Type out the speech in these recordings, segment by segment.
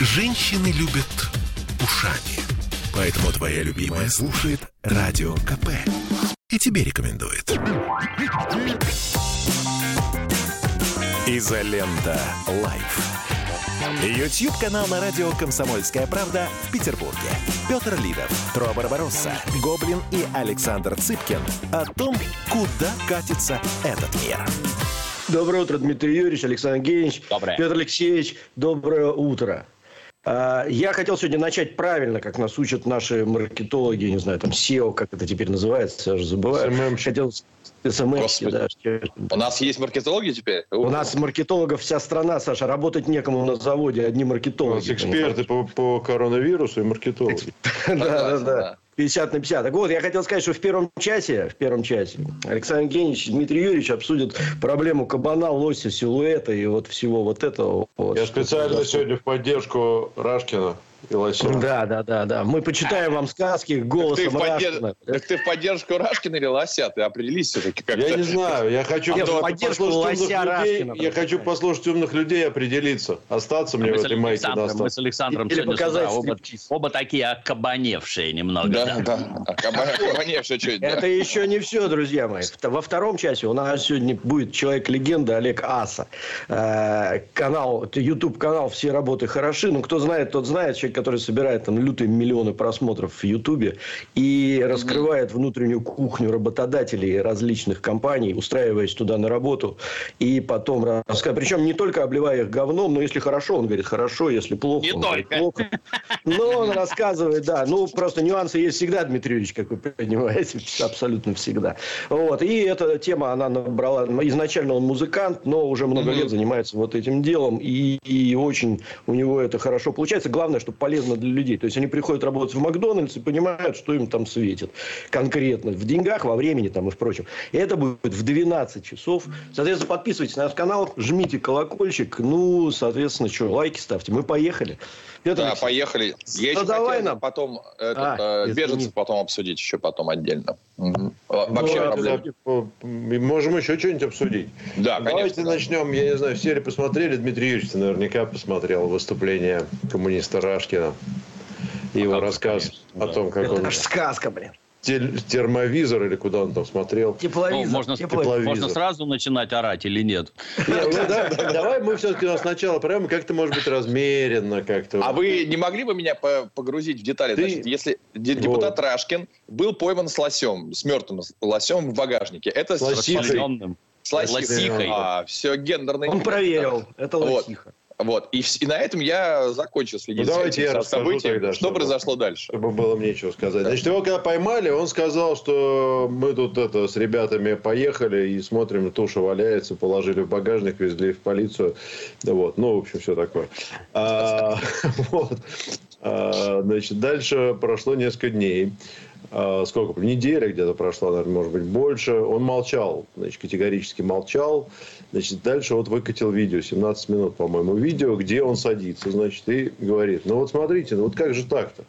Женщины любят ушами. Поэтому твоя любимая слушает Радио КП. И тебе рекомендует. Изолента. Live. YouTube-канал на радио «Комсомольская правда» в Петербурге. Петр Лидов, Тро Барбаросса, Гоблин и Александр Цыпкин о том, куда катится этот мир. Доброе утро, Дмитрий Юрьевич, Александр Евгеньевич, Доброе. Петр Алексеевич. Доброе утро. А, Я хотел сегодня начать правильно, как нас учат наши маркетологи, не знаю, там SEO, как это теперь называется, я уже забываю. SMM. Хотел SMM, Господи. да. У нас есть маркетологи теперь? У нас маркетологов вся страна, Саша, работать некому на заводе, одни У маркетологи. нас эксперты по, по коронавирусу и маркетологи. Да, да, да. Да. 50 на 50. Так вот, я хотел сказать, что в первом часе, в первом часе Александр Евгеньевич и Дмитрий Юрьевич обсудят проблему кабана, лося, силуэта и вот всего вот этого. Вот. Я специально сегодня в поддержку Рашкина Лосева. Да, да, да, да. Мы почитаем вам сказки Ты голосом в, поддерж- Рашкина. так ты в поддержку Рашкина или Лося? Ты определись все-таки как Я не знаю, я хочу Нет, в послушать поддержку Лося людей, Рашкина я хочу послушать умных людей и определиться, остаться мне мы, в этой майке мы с Александром Или сегодня показать сюда оба, оба такие окабаневшие немного. Да, да. да. А Каба- Кабаневший что Это еще не все, друзья мои. Во втором часе у нас сегодня будет человек-легенда Олег Аса. Э, Канал, YouTube-канал «Все работы хороши». Ну, кто знает, тот знает. Человек, который собирает там лютые миллионы просмотров в Ютубе и раскрывает внутреннюю кухню работодателей различных компаний, устраиваясь туда на работу. И потом рассказывает. Причем не только обливая их говном, но если хорошо, он говорит хорошо, если плохо, Не он говорит только. плохо. Но он рассказывает, да. Ну, просто нюансы есть всегда, Дмитрий Юрьевич, как вы понимаете, абсолютно всегда. Вот. И эта тема, она набрала... Изначально он музыкант, но уже много лет занимается вот этим делом. И, и очень у него это хорошо получается. Главное, что полезно для людей. То есть, они приходят работать в Макдональдс и понимают, что им там светит. Конкретно. В деньгах, во времени там и впрочем. И это будет в 12 часов. Соответственно, подписывайтесь на наш канал, жмите колокольчик. Ну, соответственно, что, лайки ставьте. Мы поехали. Петр Да, Алексеевич, поехали. Я Ну, еще давай хотел нам. потом этот, А, э, беженцев потом обсудить еще потом отдельно. Мгм. Вообще Ну, проблем. да, можем еще что-нибудь обсудить. Да, Давайте конечно. да. начнем. Я не знаю, все ли посмотрели. Дмитрий Юрьевич, наверняка посмотрел выступление коммуниста Рашкина. И его как же, рассказ конечно, о да. том, как это он сказка, блин. Термовизор или куда он там смотрел. Тепловизор. Ну, можно, тепловизор. можно сразу начинать орать или нет? Не, ну, да, Давай мы все-таки сначала прямо как-то, может быть, размеренно как-то. А вы не могли бы меня по- погрузить в детали? Значит, если депутат Рашкин был пойман с лосем, с мертвым лосем в багажнике, это С лосихой. С лосихой. А, все гендерно. Он проверил. Это лосиха. Вот. И, и на этом я закончил следить Ну, за давайте я расскажу тогда, что что произошло дальше? Чтобы было мне нечего сказать. Значит, его когда поймали, он сказал, что мы тут это с ребятами поехали и смотрим, туша валяется, положили в багажник, везли в полицию. Вот. Ну, в общем, все такое. А, вот. А, значит, дальше прошло несколько дней. А, сколько? Неделя где-то прошла, наверное, может быть, больше. Он молчал, значит, категорически молчал. Значит, дальше вот выкатил видео, 17 минут, по-моему, видео, где он садится, значит, и говорит, ну вот смотрите, ну вот как же так-то?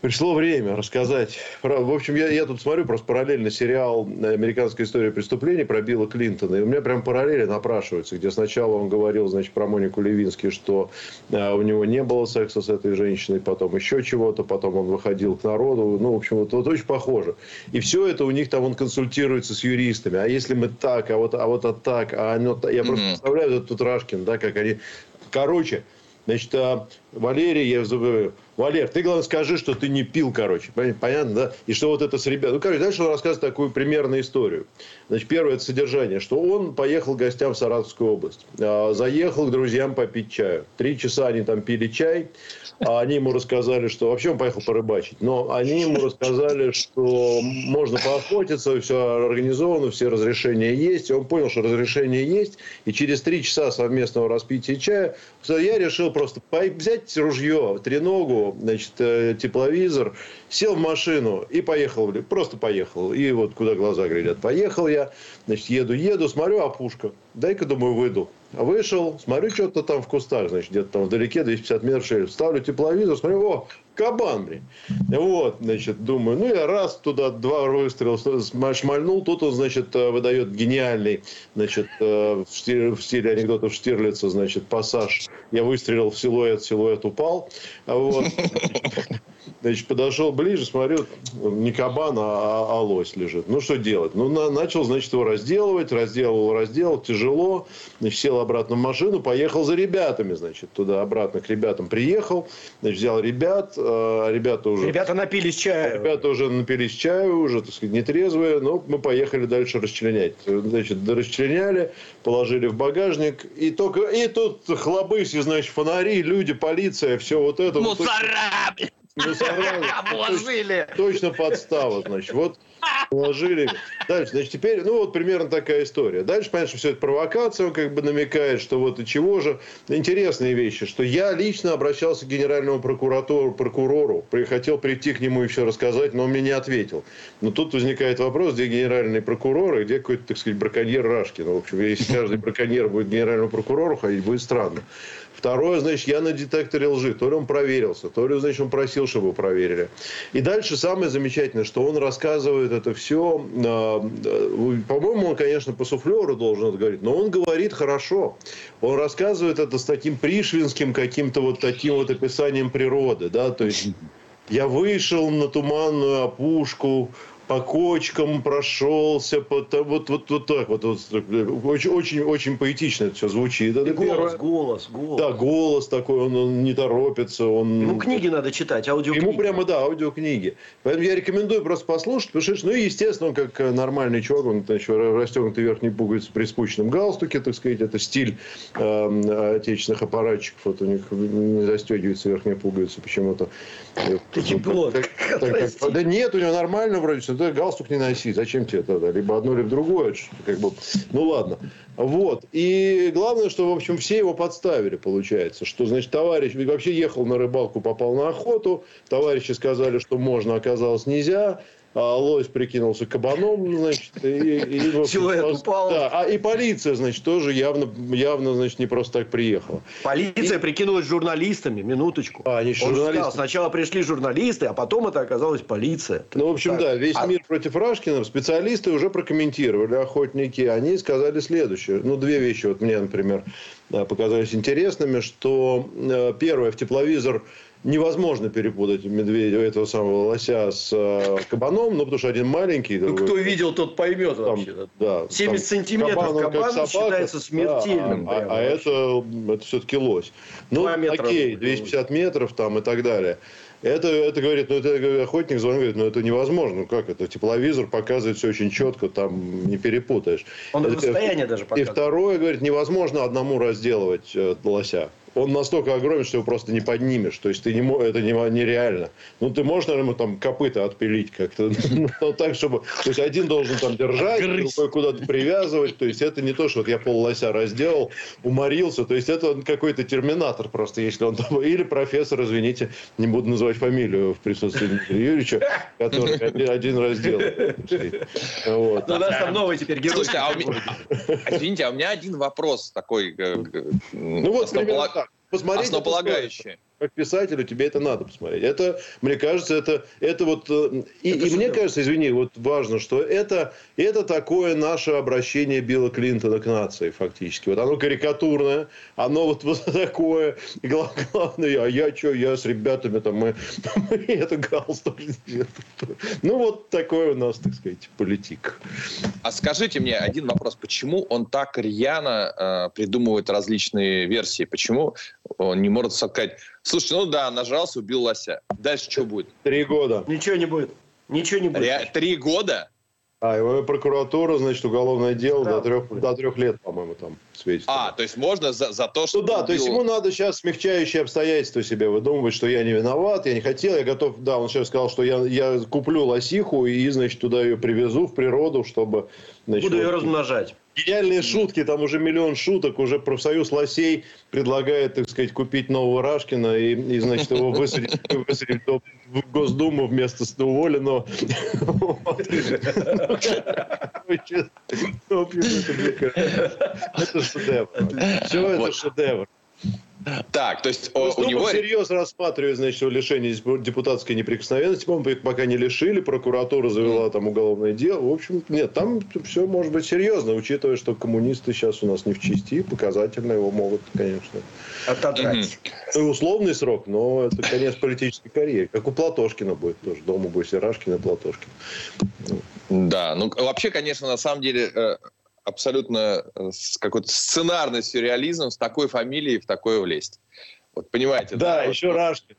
Пришло время рассказать. В общем, я, я тут смотрю просто параллельно сериал «Американская история преступлений» про Билла Клинтона. И у меня прям параллели напрашиваются, где сначала он говорил, значит, про Монику Левински, что а, у него не было секса с этой женщиной, потом еще чего-то, потом он выходил к народу. Ну, в общем, вот, вот очень похоже. И все это у них там он консультируется с юристами. А если мы так, а вот, а вот а так, а оно Я просто Мгм. представляю этот Рашкин, да, как они... Короче, Значит, а, Валерий, я забываю. Валер, ты, главное, скажи, что ты не пил, короче. Пон- Понятно, да? И что вот это с ребят... Ну, короче, дальше он рассказывает такую примерную историю. Значит, первое – это содержание. Что он поехал к гостям в Саратовскую область. А, Заехал к друзьям попить чаю. Три часа они там пили чай. А они ему рассказали, что... Вообще он поехал порыбачить. Но они ему рассказали, что можно поохотиться, все организовано, все разрешения есть. И он понял, что разрешение есть. И через три часа совместного распития чая я решил просто взять ружье, треногу, значит, э, тепловизор, сел в машину и поехал. Просто поехал. И вот куда глаза глядят. Поехал я, значит, еду, еду, смотрю, опушка. Дай-ка, думаю, выйду. Вышел, смотрю, что-то там в кустах, значит, где-то там вдалеке, 250 метров шерсть. Ставлю тепловизор, смотрю, о, кабан, блин. Вот, значит, думаю, ну, я раз туда два выстрела шмальнул, тут он, значит, э, выдает гениальный, значит, э, в стиле, в стиле анекдотов Штирлица, значит, пассаж. Я выстрелил в силуэт, силуэт упал. Вот. Значит, подошел ближе, смотрю, не кабан, а, а, а лось лежит. Ну, что делать? Ну, на, начал, значит, его разделывать, разделывал, разделал, тяжело. Значит, сел обратно в машину, поехал за ребятами, значит, туда-обратно к ребятам приехал. Значит, взял ребят, э, ребята уже... Ребята напились чаю. Ребята уже напились чаю, уже, так сказать, нетрезвые. Но мы поехали дальше расчленять. Значит, расчленяли, положили в багажник. И только... И тут хлобыси, значит, фонари, люди, полиция, все вот это. Мусора! Обложили. Точно подстава, значит. Вот положили. Дальше, значит, теперь, ну, вот примерно такая история. Дальше, понятно, что все это провокация, он как бы намекает, что вот и чего же. Интересные вещи, что я лично обращался к генеральному прокуратуру, прокурору, хотел прийти к нему и все рассказать, но он мне не ответил. Но тут возникает вопрос, где генеральный прокурор и где какой-то, так сказать, браконьер Рашкин. В общем, если каждый браконьер будет к генеральному прокурору ходить, будет странно. Второе, значит, я на детекторе лжи. То ли он проверился, то ли, значит, он просил, чтобы проверили. И дальше самое замечательное, что он рассказывает это все. А, по-моему, он, конечно, по суфлеру должен это говорить, но он говорит хорошо. Он рассказывает это с таким пришвинским каким-то вот таким вот описанием природы. Да? То есть я вышел на туманную опушку, по кочкам прошелся, по, вот, вот, вот так вот. вот очень, очень, очень поэтично это все звучит. Это голос, первое. голос, голос. Да, голос такой, он, он не торопится. Он... Ему книги надо читать, аудиокниги. Ему прямо, да, аудиокниги. Поэтому я рекомендую просто послушать, потому что, ну, естественно, он как нормальный чувак, он еще расстегнутый верхний пуговицы при спущенном галстуке, так сказать, это стиль э, отечественных аппаратчиков, вот у них не застегивается верхняя пуговица почему-то. Ты чемпион. Да нет, у него нормально вроде все ты галстук не носи, зачем тебе это? Либо одно, либо другое. Как бы, ну ладно. Вот. И главное, что, в общем, все его подставили, получается. Что, значит, товарищ вообще ехал на рыбалку, попал на охоту. Товарищи сказали, что можно, оказалось нельзя а лось прикинулся кабаном, значит, и, и Силуэт упал. Да, а и полиция, значит, тоже явно, явно, значит, не просто так приехала. Полиция и... прикинулась журналистами, минуточку. А, они Он журналисты. Сказал, сначала пришли журналисты, а потом это оказалась полиция. Ну, в общем, так. да, весь а... мир против Рашкина. Специалисты уже прокомментировали, охотники. Они сказали следующее. Ну, две вещи вот мне, например, показались интересными, что э, первое, в тепловизор невозможно перепутать медведя, этого самого лося с э, кабаном, ну, потому что один маленький. Ну, кто видел, тот поймет там, вообще. Да, 70 там, сантиметров кабан, кабан собака, считается смертельным. Да, а, а это, это все-таки лось. Ну, окей, 250 метров там и так далее. Это, это говорит, ну, это охотник звонит, говорит, ну, это невозможно. Ну, как это? Тепловизор показывает все очень четко, там не перепутаешь. Он это, расстояние даже показывает. И второе, говорит, невозможно одному разделывать э, лося он настолько огромен, что его просто не поднимешь. То есть, ты не, это не, нереально. Ну, ты можешь, наверное, там копыта отпилить как-то. Но так, чтобы... То есть, один должен там держать, другой куда-то привязывать. То есть, это не то, что вот я пол лося разделал, уморился. То есть, это какой-то терминатор просто, если он там... Или профессор, извините, не буду называть фамилию в присутствии Дмитрия Юрьевича, который один раздел. Вот. Ну, у нас там новый теперь герой. Слушайте, а у меня... Извините, а у меня один вопрос такой. Э, ну, вот примерно посмотреть. Основополагающее как писателю тебе это надо посмотреть. Это, мне кажется, это, это вот... Э, и, это и мне кажется, извини, вот важно, что это, это такое наше обращение Билла Клинтона к нации, фактически. Вот оно карикатурное, оно вот, вот такое. И главное, а я что, я с ребятами там, мы, мы это галстук Ну, вот такой у нас, так сказать, политик. А скажите мне один вопрос. Почему он так рьяно э, придумывает различные версии? Почему он не может сказать Слушай, ну да, нажрался, убил лося. Дальше что будет? Три года. Ничего не будет. Ничего не будет. Ре- три года? А, его прокуратура, значит, уголовное дело да. до, трех, до трех лет, по-моему, там светит. А, то есть можно за, за то, что... Ну да, убил... то есть ему надо сейчас смягчающие обстоятельства себе выдумывать, что я не виноват, я не хотел, я готов... Да, он сейчас сказал, что я, я куплю лосиху и, значит, туда ее привезу в природу, чтобы... Значит, Буду вот... ее размножать. Гениальные шутки, там уже миллион шуток, уже профсоюз лосей предлагает, так сказать, купить нового Рашкина и, и значит, его высадить, высадить в Госдуму вместо уволенного. Это шедевр. Все это шедевр. Так, то есть о, у него... всерьез рассматривает, значит, лишение депутатской неприкосновенности. По-моему, пока не лишили, прокуратура завела там уголовное дело. В общем, нет, там все может быть серьезно, учитывая, что коммунисты сейчас у нас не в чести, показательно его могут, конечно. Отодрать. Ну, и условный срок, но это конец политической карьеры. Как у Платошкина будет тоже. Дома будет Рашкин и Платошкин. Да, ну вообще, конечно, на самом деле э, абсолютно э, какой-то сценарный сюрреализм с такой фамилией в такое влезть. Вот понимаете, Да, да? еще вот, Рашкин.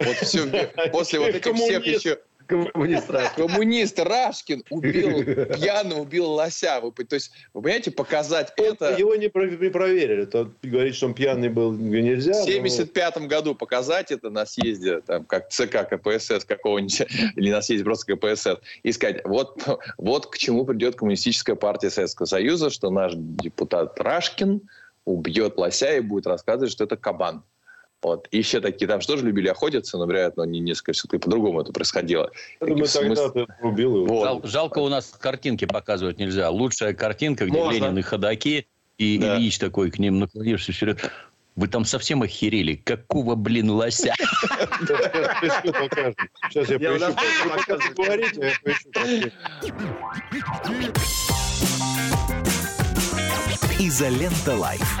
Вот все, после вот этих всех еще... Коммунист Рашкин. Коммунист Рашкин убил, пьяно убил лося. Вы, то есть, вы понимаете, показать это... Его не, про- не проверили. Тот говорит, что он пьяный был, нельзя. В но- 75 году показать это на съезде, там, как ЦК КПСС какого-нибудь, или на съезде просто КПСС, и сказать, вот, вот к чему придет коммунистическая партия Советского Союза, что наш депутат Рашкин убьет лося и будет рассказывать, что это кабан. Вот. И еще такие там же тоже любили охотиться, но, вероятно, не несколько все-таки по-другому это происходило. Я думаю, В смысле- тогда ты убил его. Вот. Жал- жалко, у нас картинки показывать нельзя. Лучшая картинка, где Можно. Ленин и ходаки, и Да. Ильич такой к ним наклонившись вперед. Вы там совсем охерели? Какого, блин, лося? Сейчас я поищу. говорите, я поищу картинку. Изолента Live.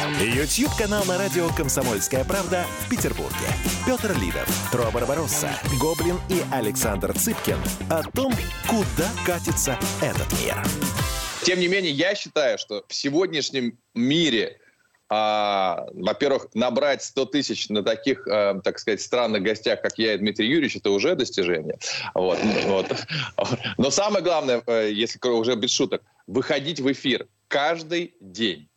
YouTube-канал на радио «Комсомольская правда» в Петербурге. Петр Лидов, Тро Барбаросса, Гоблин и Александр Цыпкин о том, куда катится этот мир. Тем не менее, я считаю, что в сегодняшнем мире, а, во-первых, набрать 100 тысяч на таких, а, так сказать, странных гостях, как я и Дмитрий Юрьевич, это уже достижение. Вот, вот. Но самое главное, э, если уже без шуток, выходить в эфир каждый день,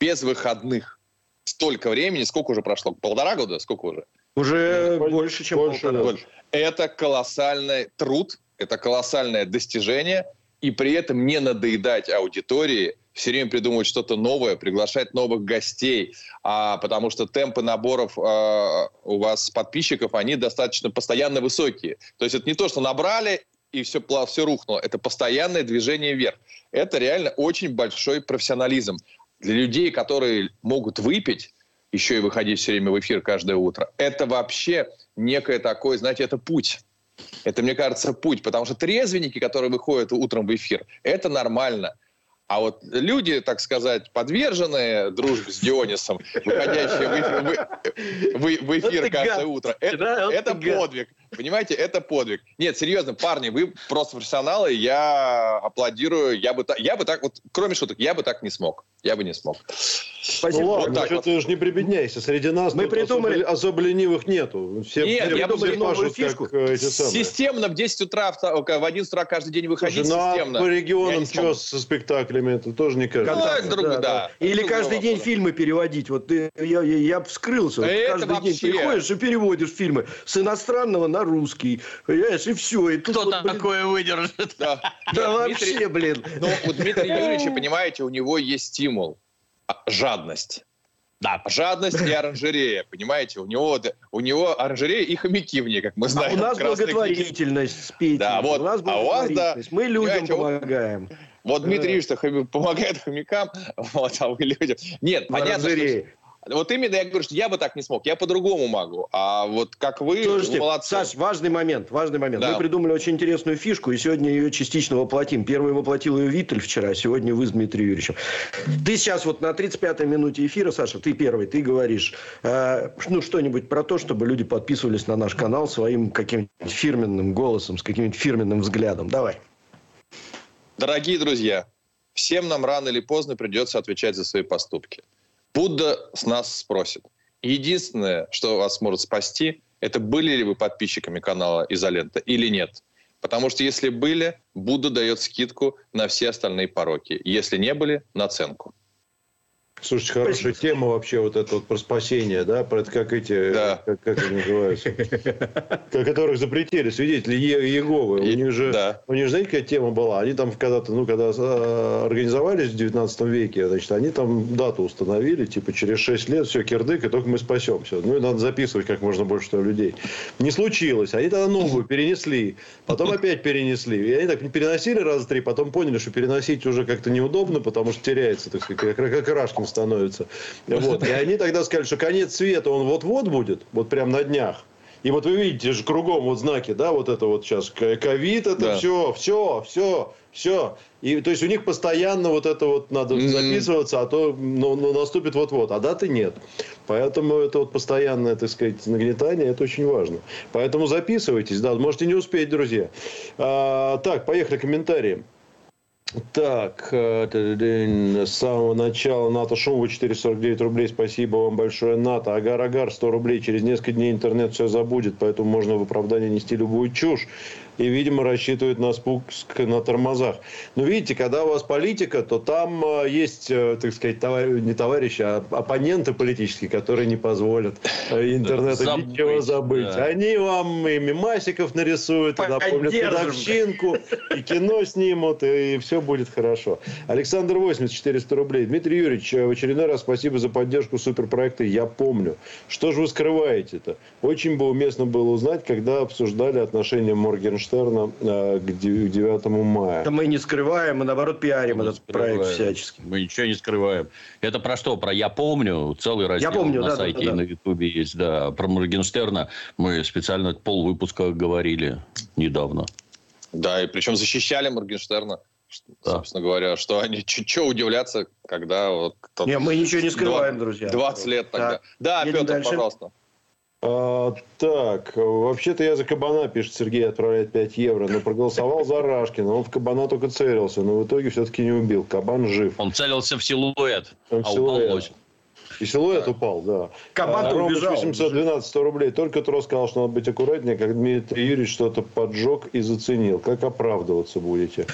без выходных. Столько времени, сколько уже прошло? Полтора года? Сколько уже? Уже Больше- больше, чем больше, полтора. Вот. Это колоссальный труд, это колоссальное достижение, и при этом не надоедать аудитории, все время придумывать что-то новое, приглашать новых гостей, а, потому что темпы наборов а, у вас подписчиков, они достаточно постоянно высокие. То есть это не то, что набрали и все, все рухнуло, это постоянное движение вверх. Это реально очень большой профессионализм. Для людей, которые могут выпить, еще и выходить все время в эфир каждое утро, это вообще некое такое, знаете, это путь. Это, мне кажется, путь. Потому что трезвенники, которые выходят утром в эфир, это нормально. А вот люди, так сказать, подверженные дружбе с Дионисом, выходящие в эфир, в- в- в эфир каждое гад. утро, Да, это, вот это подвиг. Понимаете, это подвиг. Нет, серьезно, парни, вы просто профессионалы, я аплодирую. Я бы, так, я бы так, вот, кроме шуток, я бы так не смог. Я бы не смог. Спасибо. Ну ладно, Вот так что вот. ты же не прибедняйся. Среди нас Мы придумали- особо, ленивых нету. Все, Нет, я придумали новую пашут, фишку. как, э. Системно в 10 утра, в, в 11 утра каждый день выходить Слушай, ну а системно. по регионам что со спектаклями? Это тоже не каждый. Ну, это другое, да. Или Это каждый другой день вопрос. фильмы переводить. Вот ты, я, я, я вскрылся. Вот Это каждый день вообще- приходишь и переводишь фильмы с иностранного на русский. Понимаешь, и все. И тут Кто вот, блин, такое выдержит? Да. Да Нет, Дмитрий- вообще, блин. Ну, у Дмитрия Юрьевича, понимаете, у него есть стимул. А, Жадность. Да, Жадность и оранжерея, понимаете? У него, у него оранжерея и хомяки в ней, как мы А знаем. у нас благотворительность с Петей. Да, вот. У нас А у вас, да, благотворительность. Мы людям понимаете, вот- помогаем. Вот Дмитрий Юрьевич хом- помогает хомякам, вот, а вы людям. Нет, понятно, что-. Вот именно я говорю, что я бы так не смог. Я по-другому могу. А вот как вы, Слушайте, молодцы. Саш, важный момент, важный момент. Да. Мы придумали очень интересную фишку, и сегодня ее частично воплотим. Первый воплотил ее Виттель вчера, сегодня вы с Дмитрием Юрьевичем. Ты сейчас вот на 35-й минуте эфира, Саша, ты первый, ты говоришь э, ну, что-нибудь про то, чтобы люди подписывались на наш канал своим каким-нибудь фирменным голосом, с каким-нибудь фирменным взглядом. Давай. Дорогие друзья, всем нам рано или поздно придется отвечать за свои поступки. Будда с нас спросит. Единственное, что вас может спасти, это были ли вы подписчиками канала «Изолента» или нет. Потому что если были, Будда дает скидку на все остальные пороки. Если не были, наценку. Слушайте, хорошая тема вообще вот эта вот про спасение, да, про это как эти, Да. как, как они называются, Ко- которых запретили свидетели Е- Иеговы. У них же, да. у них же, знаете, какая тема была? Они там когда-то, ну, когда э, организовались в 19 веке, значит, они там дату установили, типа через 6 лет все, кирдык, и только мы спасемся. Ну, и надо записывать как можно больше людей. Не случилось. Они тогда новую перенесли, потом опять перенесли. И они так переносили раза три, потом поняли, что переносить уже как-то неудобно, потому что теряется, так сказать, как, как Рашкин становится. Вот. И они тогда сказали, что конец света, он вот-вот будет, вот прям на днях. И вот вы видите же кругом вот знаки, да, вот это вот сейчас ковид, это Да. все, все, все, все. И то есть у них постоянно вот это вот надо записываться, а то ну, ну, наступит вот-вот, а даты нет. Поэтому это вот постоянное, так сказать, нагнетание, это очень важно. Поэтому записывайтесь, да, можете не успеть, друзья. А, так, поехали комментарии. Так, э, с самого начала НАТО Шумова 449 рублей. Спасибо вам большое, НАТО. Агар-агар 100 рублей. Через несколько дней интернет все забудет, поэтому можно в оправдание нести любую чушь. И, видимо, рассчитывает на спуск на тормозах. Но видите, когда у вас политика, то там э, есть, э, так сказать, товар- не товарищи, а оппоненты политические, которые не позволят э, интернету Забыть, ничего забыть. да. Они вам и мемасиков нарисуют, и напомнят годовщину, и кино снимут, и все будет хорошо. Александр 80, 400 рублей. Дмитрий Юрьевич, в очередной раз спасибо за поддержку суперпроекта «Я помню». Что же вы скрываете-то? Очень бы уместно было узнать, когда обсуждали отношения Моргенштерна э, к де- к 9 мая. Это мы не скрываем, мы наоборот пиарим Мы этот проект скрываем. всячески. Мы ничего не скрываем. Это про что? Про «Я помню». Целый раздел помню, на да, да, сайте да, и да. на Ютубе есть. Да, про Моргенштерна мы специально пол выпуска говорили недавно. Да, и причем защищали Моргенштерна. Да. Собственно говоря, что они чуть-чуть удивляться, когда вот Не, мы ничего не скрываем, два- друзья. 20 лет тогда. Так. Да, Едем Петр, дальше. пожалуйста. А, так, вообще-то я за Кабана, пишет Сергей, отправляет 5 евро, но проголосовал за Рашкина. Он в Кабана только целился, но в итоге все-таки не убил. Кабан жив. Он целился в силуэт, Он в а силуэт. упал лось. И силуэт упал, да. Кабан-то а, убежал. 812 100 рублей. Только Трос сказал, что надо быть аккуратнее, как Дмитрий Юрьевич что-то поджег и заценил. Как оправдываться будете?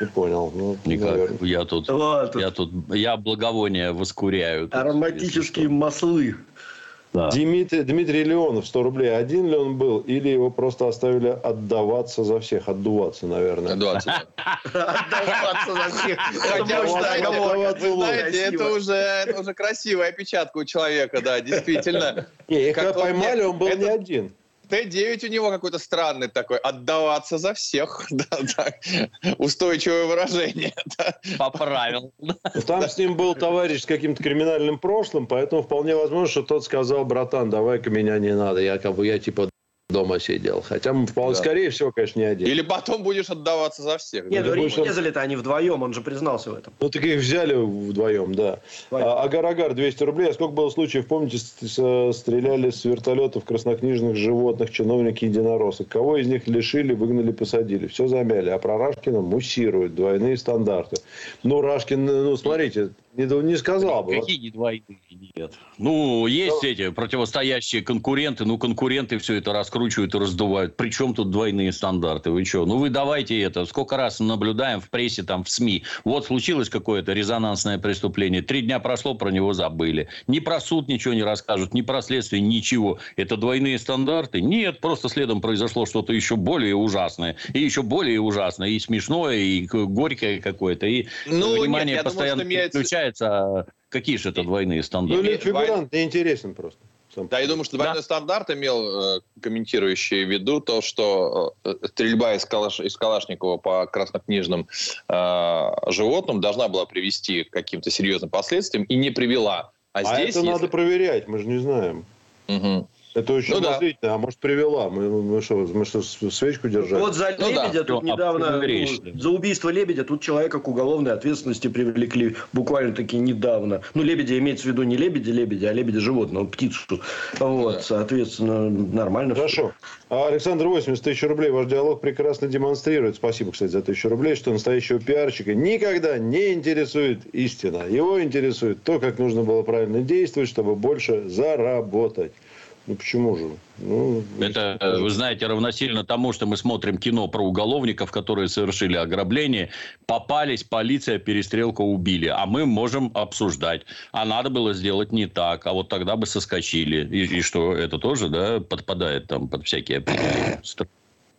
Не понял. Ну, Никак. наверное. Я тут, Ладно, я тут, я благовония воскуряю. тут, ароматические маслы. Да. Дмитрий, Дмитрий Леонов, 100 рублей. Один ли он был, или его просто оставили отдаваться за всех? Отдуваться, наверное. 20. Отдаваться за всех. Знаете, это уже, красивая опечатка у человека, да, действительно. Когда поймали, он был не один. Т-9 у него какой-то странный такой, отдаваться за всех, да, так, устойчивое выражение. да. Поправил. Там с ним был товарищ с каким-то криминальным прошлым, поэтому вполне возможно, что тот сказал, братан, давай-ка меня не надо, я как бы я типа дома сидел. Хотя, вполне, Да. скорее всего, конечно, не один. Или потом будешь отдаваться за всех. Нет, да. ну что- резали-то они вдвоем, он же признался в этом. Ну, так их взяли вдвоем, да. Вдвоем. А, Агар-агар, 200 рублей. А сколько было случаев, помните, стреляли с вертолетов краснокнижных животных чиновники единоросок? Кого из них лишили, выгнали, посадили? Все замяли. А про Рашкина муссируют двойные стандарты. Ну, Рашкин, ну, смотрите, не, не сказал бы. Какие не двойные? Нет. Ну, есть эти противостоящие конкуренты. Ну, конкуренты все это раскручивают и раздувают. Причем тут двойные стандарты? Вы что? Ну, вы давайте это. Сколько раз наблюдаем в прессе, там, в СМИ. Вот случилось какое-то резонансное преступление. Три дня прошло, про него забыли. Ни про суд ничего не расскажут, ни про следствие, ничего. Это двойные стандарты? Нет, просто следом произошло что-то еще более ужасное. И еще более ужасное. И смешное, и горькое какое-то. И Ну, нет, внимание я думаю, постоянно что имеется- переключается. А Какие же это двойные Ну, стандарты? или фигурант не интересен просто. Да, я думаю, что двойной стандарт имел э, комментирующий в виду то, что э, стрельба из, калаш- из Калашникова по краснокнижным э, животным должна была привести к каким-то серьезным последствиям и не привела. А, А здесь... это если- надо проверять, мы же не знаем. Мгм. Это очень Ну да. подозрительно. А может, привела? Мы, мы что, мы что, свечку держали? Вот за Ну да. лебедя тут Всё, недавно, абсолютно ну, речь, да. за убийство лебедя тут человека к уголовной ответственности привлекли буквально таки недавно. Ну, лебедя имеется в виду не лебеди лебедя, а лебедя животного, птицу. Вот, Да. соответственно, нормально. Хорошо. А Александр 80 тысяч рублей. Ваш диалог прекрасно демонстрирует. Спасибо, кстати, за тысячу рублей, что настоящего пиарщика никогда не интересует истина. Его интересует то, как нужно было правильно действовать, чтобы больше заработать. Ну почему же? Ну, это, вы знаете, равносильно тому, что мы смотрим кино про уголовников, которые совершили ограбление, попались, полиция, перестрелку убили. А мы можем обсуждать. А надо было сделать не так. А вот тогда бы соскочили. И, и что, это тоже да, подпадает там под всякие определения?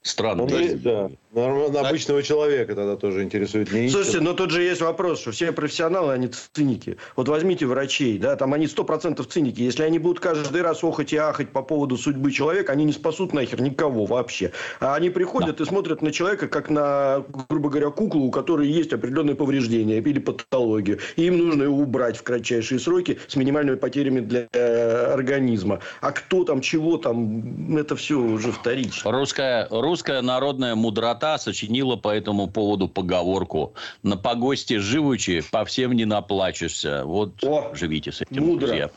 Странно. Ну, да. Нормально, обычного человека тогда тоже интересует не Слушайте, но тут же есть вопрос, что все профессионалы, они циники. Вот возьмите врачей, да, там они сто процентов циники. Если они будут каждый раз охать и ахать по поводу судьбы человека, они не спасут нахер никого вообще. А они приходят да. и смотрят на человека, как на, грубо говоря, куклу, у которой есть определенные повреждения или патологию. И им нужно его убрать в кратчайшие сроки с минимальными потерями для э, организма. А кто там, чего там, это все уже вторично. Русская, русская народная мудрота Слепота сочинила по этому поводу поговорку. На погосте живучи, по всем не наплачешься. Вот О, живите с этим, мудро. друзья.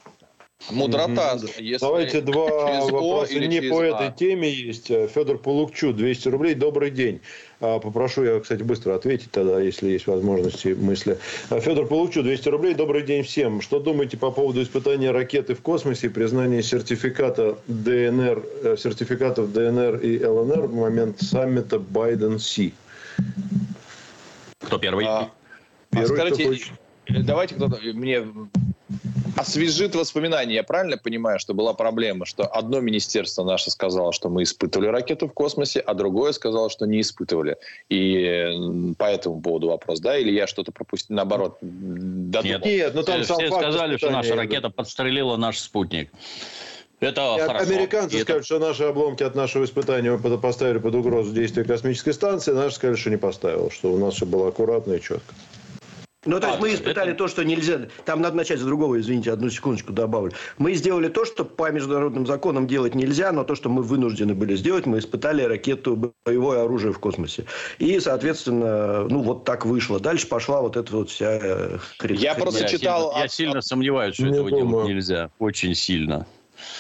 Мудрота. Если Давайте два вопроса не по а. этой теме есть. Федор Полукчу, 200 рублей. Добрый день. А, попрошу я, кстати, быстро ответить тогда, если есть возможности мысли. А, Федор Полукчу, 200 рублей. Добрый день всем. Что думаете по поводу испытания ракеты в космосе и признания сертификата ДНР, э, сертификатов ДНР и ЛНР в момент саммита Байден-Си? Кто первый? А, первый скажите, давайте кто-то мне освежит воспоминания. Я правильно понимаю, что была проблема, что одно министерство наше сказало, что мы испытывали ракету в космосе, а другое сказало, что не испытывали. И по этому поводу вопрос, да? Или я что-то пропустил, наоборот, додумал? Нет, нет ну там все, все сказали, что наша ракета подстрелила наш спутник. Это и хорошо. Американцы и скажут, это... что наши обломки от нашего испытания поставили под угрозу действия космической станции, наши сказали, что не поставил, что у нас все было аккуратно и четко. Ну, то есть а, мы испытали это... то, что нельзя. Там надо начать с другого, извините, одну секундочку добавлю. Мы сделали то, что по международным законам делать нельзя, но то, что мы вынуждены были сделать, мы испытали ракету боевое оружие в космосе. И, соответственно, ну вот так вышло. Дальше пошла вот эта вот вся э, хрень. Я просто читал. Я, я сильно сомневаюсь, что этого делать нельзя. Очень сильно.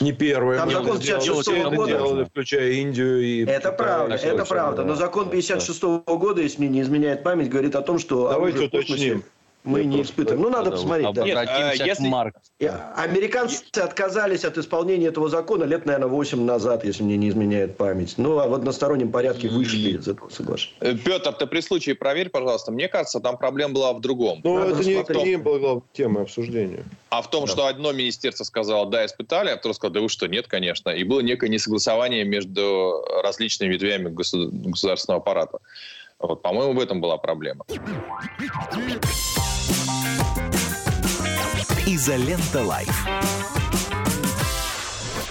Не первые. Там закон 56 -го года. Делали, включая Индию и... Это правда, это правда. Но закон 56 -го года, если мне не изменяет память, говорит о том, что... Давайте уточним мы не испытываем. Ну, надо посмотреть. Да. Нет, а, если... Марк. Американцы отказались от исполнения этого закона лет, наверное, 8 назад, если мне не изменяет память. Ну, а в одностороннем порядке вышли из этого соглашения. Э, Петр, ты при случае проверь, пожалуйста. Мне кажется, там проблема была в другом. Ну, это не, не была тема обсуждения. А в том, да. что одно министерство сказало, да, испытали, а второе сказало, да вы что, нет, конечно. И было некое несогласование между различными ветвями государственного аппарата. Вот, по-моему, в этом была проблема. Изолента Live.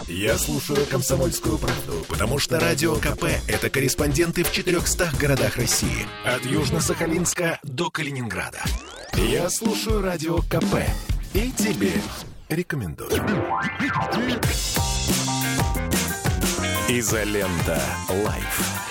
Я слушаю «Комсомольскую правду», потому что «Радио КП» — это корреспонденты в 400 городах России. От Южно-Сахалинска до Калининграда. Я слушаю «Радио КП» и тебе рекомендую. Изолента Live.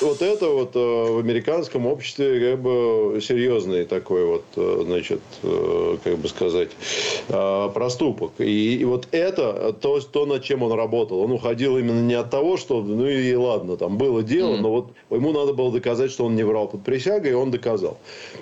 вот это вот э, в американском обществе как бы серьезный такой вот, э, значит, э, как бы сказать, проступок. И, и вот это то, то, над чем он работал. Он уходил именно не от того, что, ну и ладно, там было дело, mm-hmm. но вот ему надо было доказать, что он не врал под присягой, и он доказал.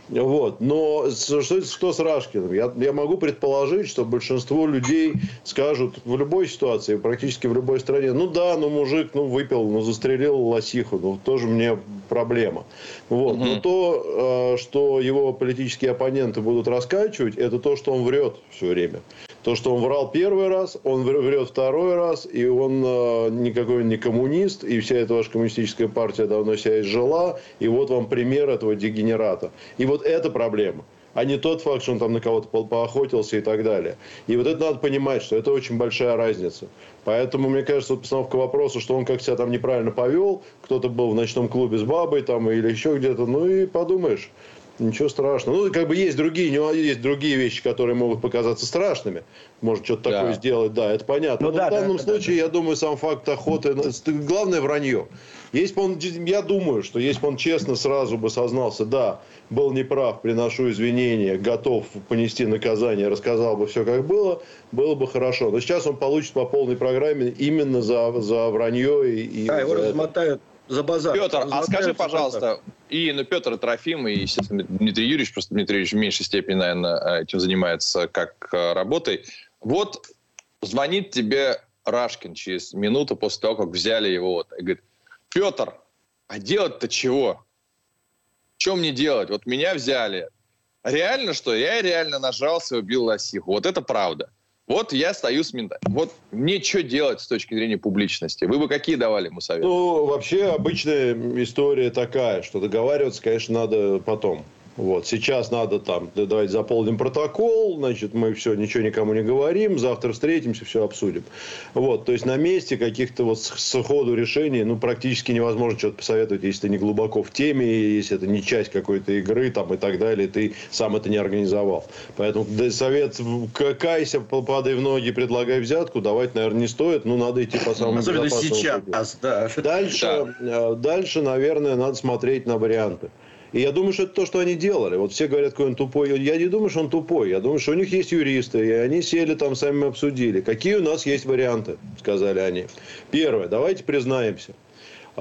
Вот. Но что, что с Рашкиным? Я, я могу предположить, что большинство людей скажут в любой ситуации, практически в любой стране, ну да, ну мужик, ну выпил, ну застрелил лосиху, ну тоже мне проблема. Вот. Угу. Но то, э, что его политические оппоненты будут раскачивать, это то, что он врет все время. То, что он врал первый раз, он врет второй раз, и он э, никакой не коммунист, и вся эта ваша коммунистическая партия давно себя изжила, и вот вам пример этого дегенерата. И вот это проблема а не тот факт, что он там на кого-то поохотился и так далее. И вот это надо понимать, что это очень большая разница. Поэтому, мне кажется, вот постановка вопроса, что он как себя там неправильно повел, кто-то был в ночном клубе с бабой там или еще где-то, ну и подумаешь, Ничего страшного. Ну, как бы есть другие, есть другие вещи, которые могут показаться страшными. Может, что-то да. такое сделать, да, это понятно. Ну, Но да, в данном да, случае, да, да. я думаю, сам факт охоты, главное вранье. Если бы он, я думаю, что если бы он честно сразу бы сознался, да, был неправ, приношу извинения, готов понести наказание, рассказал бы все, как было, было бы хорошо. Но сейчас он получит по полной программе именно за, за вранье. И, и да, его размотают за базар. Петр, а скажи, пожалуйста, и ну, Петр Трофим, и, естественно, Дмитрий Юрьевич, просто Дмитрий Юрьевич в меньшей степени, наверное, этим занимается как э, работой. Вот звонит тебе Рашкин через минуту после того, как взяли его, вот, и говорит, Петр, а делать-то чего? Что мне делать? Вот меня взяли. Реально что? Я реально нажрался и убил лосиху. Вот это правда. Вот я стою с ментами. Вот мне что делать с точки зрения публичности? Вы бы какие давали ему советы? Ну, вообще обычная история такая, что договариваться, конечно, надо потом. Вот. Сейчас надо там, давайте заполним протокол, значит, мы все, ничего никому не говорим, завтра встретимся, все обсудим. Вот. То есть, на месте каких-то вот с ходу решений, ну, практически невозможно что-то посоветовать, если ты не глубоко в теме, если это не часть какой-то игры там и так далее, ты сам это не организовал. Поэтому совет кайся, падай в ноги, предлагай взятку, давать, наверное, не стоит, но надо идти по самому Особенно сейчас, да. Дальше, да. Э, дальше, наверное, надо смотреть на варианты. И я думаю, что это то, что они делали. Вот все говорят, какой он тупой. Я не думаю, что он тупой. Я думаю, что у них есть юристы, и они сели там, сами обсудили. Какие у нас есть варианты, сказали они. Первое, давайте признаемся.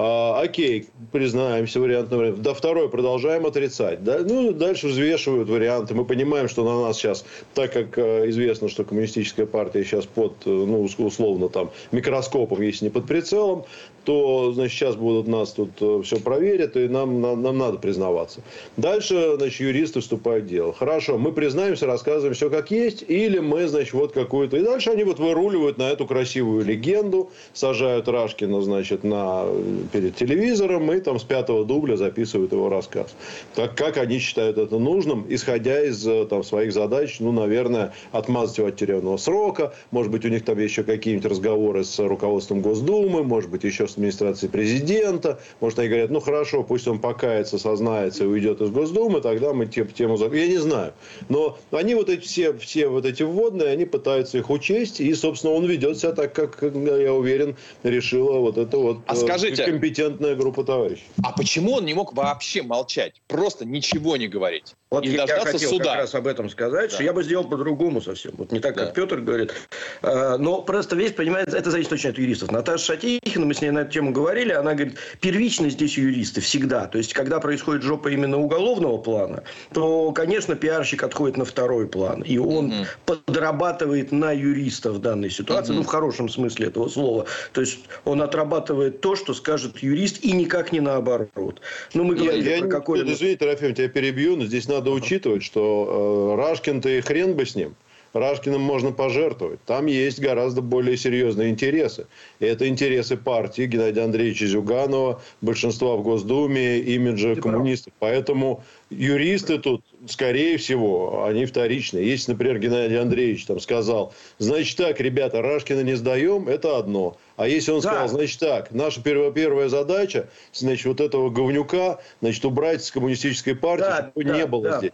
А, окей, признаемся, вариант номер Да, второй, продолжаем отрицать. Да? Ну, дальше взвешивают варианты. Мы понимаем, что на нас сейчас, так как э, известно, что коммунистическая партия сейчас под, э, ну, условно, там, микроскопом, если не под прицелом, то, значит, сейчас будут нас тут э, все проверят, и нам, нам, нам надо признаваться. Дальше, значит, юристы вступают в дело. Хорошо, мы признаемся, рассказываем все как есть, или мы, значит, вот какую-то... И дальше они вот выруливают на эту красивую легенду, сажают Рашкина, значит, на перед телевизором и там с пятого дубля записывают его рассказ. Так как они считают это нужным, исходя из э, там, своих задач, ну, наверное, отмазать его от тюремного срока, может быть, у них там еще какие-нибудь разговоры с руководством Госдумы, может быть, еще с администрацией президента, может, они говорят, ну, хорошо, пусть он покается, сознается и уйдет из Госдумы, тогда мы тему... тему я не знаю. Но они вот эти все, все вот эти вводные, они пытаются их учесть, и, собственно, он ведет себя так, как, я уверен, решила вот это вот а скажите, компетентная группа товарищей. А почему он не мог вообще молчать? Просто ничего не говорить? Вот и я хотел суда. как раз об этом сказать, да. что я бы сделал по-другому совсем. Вот не так, как да. Петр говорит. А, но просто весь, понимаете, это зависит очень от юристов. Наташа Шатихина, мы с ней на эту тему говорили, она говорит, первично здесь юристы всегда. То есть, когда происходит жопа именно уголовного плана, то, конечно, пиарщик отходит на второй план. И он угу. подрабатывает на юриста в данной ситуации, угу. ну, в хорошем смысле этого слова. То есть, он отрабатывает то, что скажет юрист, и никак не наоборот. Ну, мы говорили я, про какой... Извини, Трофим, тебя перебью, но здесь надо учитывать, что э, Рашкин-то и хрен бы с ним. Рашкиным можно пожертвовать. Там есть гораздо более серьезные интересы. И это интересы партии Геннадия Андреевича Зюганова, большинства в Госдуме, имиджа Ты коммунистов. Прав. Поэтому юристы тут, скорее всего, они вторичные. Если, например, Геннадий Андреевич там сказал, значит так, ребята, Рашкина не сдаем, это одно. А если он да. сказал, значит так, наша первая, первая задача, значит, вот этого говнюка, значит, убрать с коммунистической партии, да, чтобы да, не было да. здесь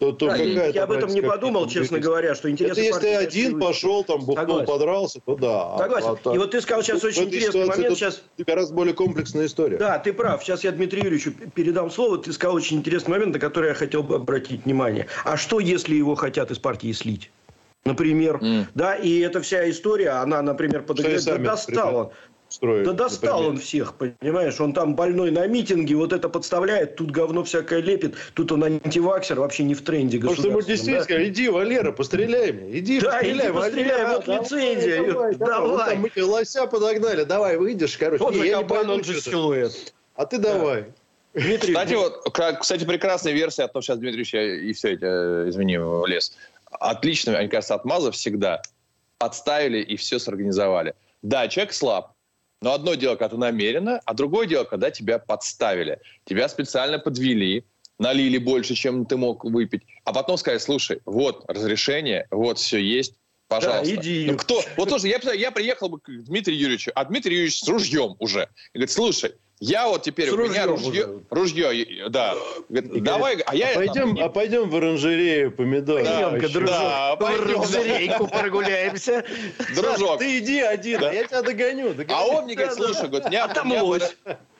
то, то да, какая я об этом не подумал, честно говоря, что интересно. Если один пошел, там, бухнул, подрался, то да. Согласен. А, и вот ты сказал сейчас очень интересный момент. Сейчас... Гораздо более комплексная история. Да, ты прав. Сейчас я Дмитрию Юрьевичу передам слово. Ты сказал очень интересный момент, на который я хотел бы обратить внимание. А что, если его хотят из партии слить? Например, mm. да, и эта вся история, она, например, подогревает, да, достала строит. Да достал например. он всех, понимаешь? Он там больной на митинге, вот это подставляет, тут говно всякое лепит, тут он антиваксер, вообще не в тренде Может, ему действительно, да? иди, Валера, постреляй мне, иди, да, постреляй, иди, постреляй, Валера, вот давай, лицензия, давай, давай. давай. Вот там лося подогнали, давай, выйдешь, короче. Вот же кабан, он же силуэт. А ты давай. Дмитрий, кстати, вот, кстати, прекрасная версия, а то сейчас Дмитрий и все эти, извини, лес. Отлично, мне кажется, отмаза всегда. Подставили и все сорганизовали. Да, человек слаб, но одно дело, когда ты намеренно, а другое дело, когда тебя подставили. Тебя специально подвели, налили больше, чем ты мог выпить, а потом сказали, слушай, вот разрешение, вот все есть, пожалуйста. Да, иди. Ну, кто? Вот тоже, я, я приехал бы к Дмитрию Юрьевичу, а Дмитрий Юрьевич с ружьем уже. И говорит, слушай, я вот теперь, С у меня ружье, ружье, да. Говорит, давай, а я... А пойдем, а пойдем в оранжерею помидоры. Пойдем-ка, дружок, да, в оранжерейку прогуляемся. Дружок. Ты иди один, а я тебя догоню. А он мне говорит, слушай, говорит, у меня, а там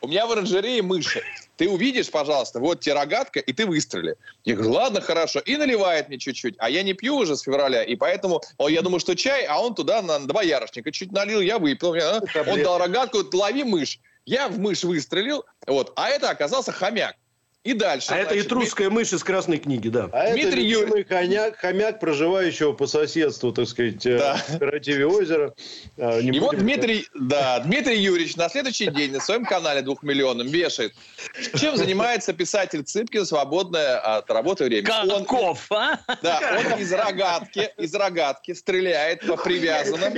у меня в оранжерее мыши. Ты увидишь, пожалуйста, вот тебе рогатка, и ты выстрели. Я говорю, ладно, хорошо. И наливает мне чуть-чуть. А я не пью уже с февраля, и поэтому о, я думаю, что чай, а он туда на два ярочника чуть налил, я выпил. Он дал рогатку, лови мышь. Я в мышь выстрелил, вот, а это оказался хомяк. И дальше. А это значит, этрусская мышь из красной книги, да. А Дмитрий это любимый хомяк, хомяк, проживающего по соседству, так сказать, э, Да. в кооперативе озера. А, не И вот Дмитрий, да, Дмитрий Юрьевич на следующий день на своем канале двухмиллионном вешает. Чем занимается писатель Цыпкин в свободное от работы время? Он, Каков, а? да, он из рогатки, из рогатки стреляет по привязанным.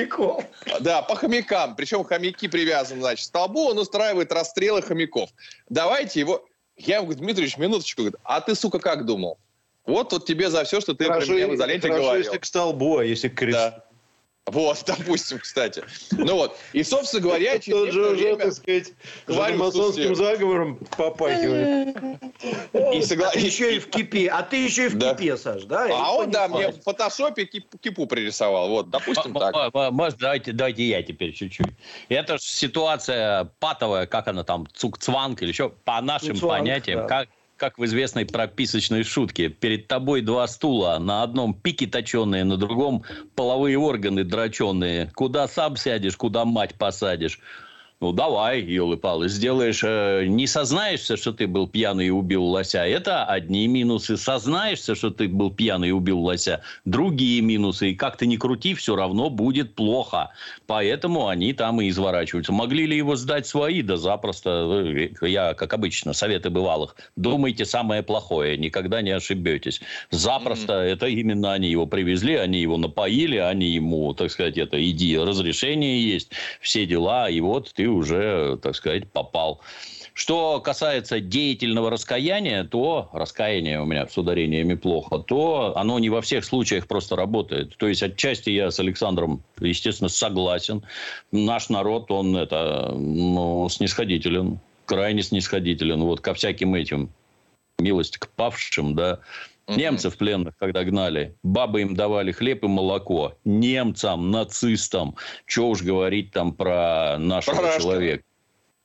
Да, по хомякам. Причем хомяки привязаны, значит, к столбу. Он устраивает расстрелы хомяков. Давайте его... Я ему говорю, Дмитриевич, минуточку. Говорит, а ты, сука, как думал? Вот, вот тебе за все, что ты Хорошо, про меня в изоленте хорошо, говорил. если к столбу, а если к кресту. Да. Вот, допустим, кстати. Ну вот. И, собственно говоря, через Тут же уже, время... так сказать, Говорю, масонским заговором попахивает. И согла- А ты еще и в кипе. А ты еще и в Да. кипе, Саш, да? А он, да, мне в фотошопе кип- кипу пририсовал. Вот, допустим, так. Может, давайте, давайте я теперь чуть-чуть. Это же ситуация патовая, как она там, цук-цванг или еще, по нашим понятиям, да. как, как в известной прописочной шутке. Перед тобой два стула, на одном пики точеные, на другом половые органы дроченые. Куда сам сядешь, куда мать посадишь. Ну, давай, елы-палы, сделаешь, э, не сознаешься, что ты был пьяный и убил лося, это одни минусы. Сознаешься, что ты был пьяный и убил лося, другие минусы. И как ты ни крути, все равно будет плохо. Поэтому они там и изворачиваются. Могли ли его сдать свои? Да запросто. Я, как обычно, советы бывалых. Думайте самое плохое, никогда не ошибетесь. Запросто это именно они его привезли, они его напоили, они ему, так сказать, это иди, разрешение есть, все дела, и вот ты уже, так сказать, попал. Что касается деятельного раскаяния, то раскаяние у меня с ударениями плохо, то оно не во всех случаях просто работает. То есть отчасти я с Александром, естественно, согласен. Наш народ, он это, ну, снисходителен, крайне снисходителен вот ко всяким этим милость к павшим, да. Мгм. Немцев пленных, когда гнали, бабы им давали хлеб и молоко. Немцам, нацистам. Что уж говорить там про нашего Про человека.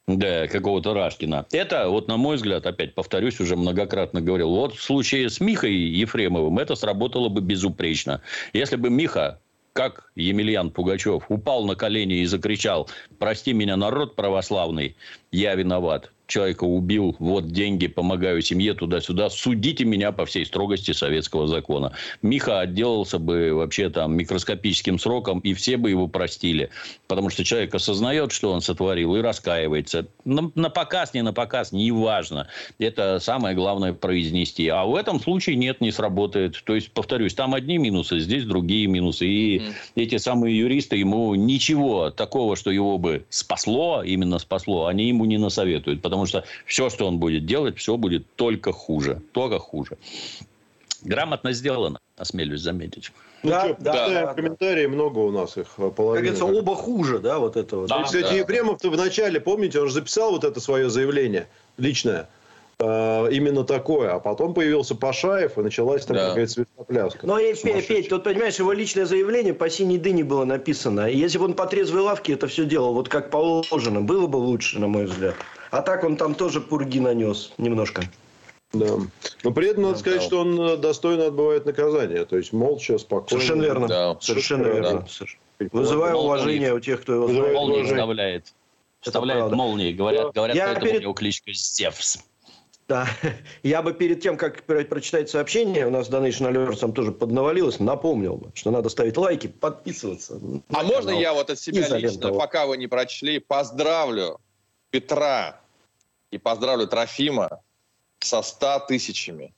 Да, какого-то Рашкина. Это, вот на мой взгляд, опять повторюсь, уже многократно говорил, вот в случае с Михой Ефремовым это сработало бы безупречно. Если бы Миха, как Емельян Пугачев, упал на колени и закричал, прости меня, народ православный, я виноват. Человека убил, вот деньги, помогаю семье, туда-сюда. Судите меня по всей строгости советского закона. Миха отделался бы вообще там микроскопическим сроком, и все бы его простили. Потому что человек осознает, что он сотворил, и раскаивается. На, на показ, не на показ, неважно. Это самое главное произнести. А в этом случае нет, не сработает. То есть, повторюсь, там одни минусы, здесь другие минусы. И Мгм. эти самые юристы ему ничего такого, что его бы спасло, именно спасло, они ему не насоветуют. Потому что все, что он будет делать, все будет только хуже. Только хуже. Грамотно сделано, осмелюсь заметить. Ну Да, что, да, да, да. комментарии, много у нас их, Как половина. говорится, оба хуже, да, вот это вот. Да. И, кстати, да. Ефремов-то вначале, помните, он же записал вот это свое заявление личное. э, именно такое. А потом появился Пашаев, и началась там Да. какая-то свистопляска. Но, э, Петь, Сумасшедшая. Петь, тут, понимаешь, его личное заявление по синей дыне было написано. И если бы он по трезвой лавке это все делал, вот как положено, было бы лучше, на мой взгляд. А так он там тоже пурги нанес немножко. Да. Но при этом надо Да, сказать, да. что он э, достойно отбывает наказание. То есть молча, спокойно. Совершенно верно. Да. Совершенно Да. верно. Соверш- Вызываю Молнии. уважение у тех, кто его Вызываю знает. Молнии уважение. вставляет. Вставляет правда. молнии. Говорят, говорят Я поэтому перед- у него кличка Зевс. Да. Я бы перед тем, как про- прочитать сообщение, у нас Donation Alerts там тоже поднавалилось, напомнил бы, что надо ставить лайки, подписываться. А можно канал. я вот от себя лично, пока вы не прочли, поздравлю Петра и поздравлю Трофима со 100 тысячами.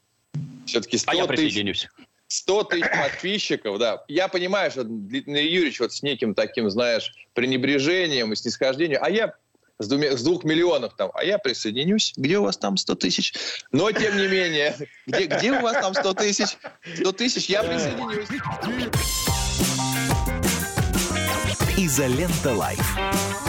Все-таки 100 А я тысяч, присоединюсь. 100 тысяч подписчиков, да. Я понимаю, что Дмитрий Юрьевич вот с неким таким, знаешь, пренебрежением и снисхождением, а я с, двумя, с двух миллионов там, а я присоединюсь. Где у вас там 100 тысяч? Но, тем не менее, где, где у вас там 100 тысяч? 100 тысяч, я присоединюсь. Изолента Live.